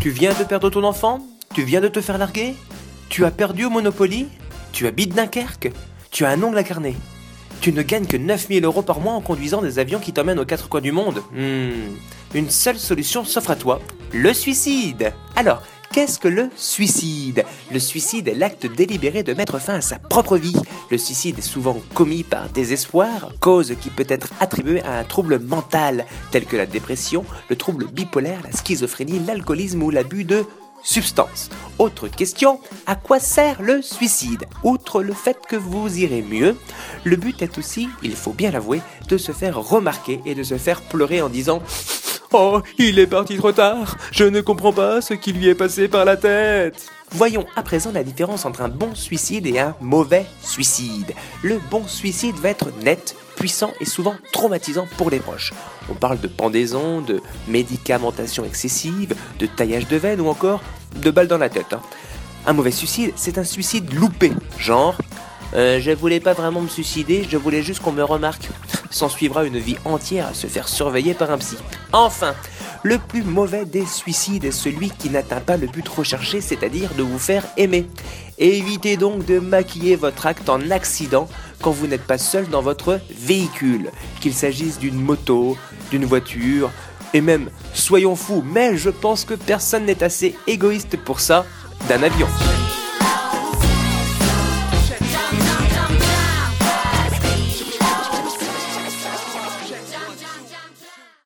Tu viens de perdre ton enfant Tu viens de te faire larguer Tu as perdu au Monopoly Tu habites Dunkerque Tu as un ongle incarné Tu ne gagnes que 9000 euros par mois en conduisant des avions qui t'emmènent aux quatre coins du monde Hmm. Une seule solution s'offre à toi, le suicide Alors, Qu'est-ce que le suicide? Le suicide est l'acte délibéré de mettre fin à sa propre vie. Le suicide est souvent commis par désespoir, cause qui peut être attribuée à un trouble mental, tel que la dépression, le trouble bipolaire, la schizophrénie, l'alcoolisme ou l'abus de substances. Autre question, à quoi sert le suicide? Outre le fait que vous irez mieux, le but est aussi, il faut bien l'avouer, de se faire remarquer et de se faire pleurer en disant Oh, il est parti trop tard. Je ne comprends pas ce qui lui est passé par la tête. Voyons à présent la différence entre un bon suicide et un mauvais suicide. Le bon suicide va être net, puissant et souvent traumatisant pour les proches. On parle de pendaison, de médicamentation excessive, de taillage de veine ou encore de balles dans la tête. hein. Un mauvais suicide, c'est un suicide loupé, genre euh, je voulais pas vraiment me suicider, je voulais juste qu'on me remarque. S'en suivra une vie entière à se faire surveiller par un psy. Enfin, le plus mauvais des suicides est celui qui n'atteint pas le but recherché, c'est-à-dire de vous faire aimer. Évitez donc de maquiller votre acte en accident quand vous n'êtes pas seul dans votre véhicule, qu'il s'agisse d'une moto, d'une voiture, et même, soyons fous, mais je pense que personne n'est assez égoïste pour ça, d'un avion.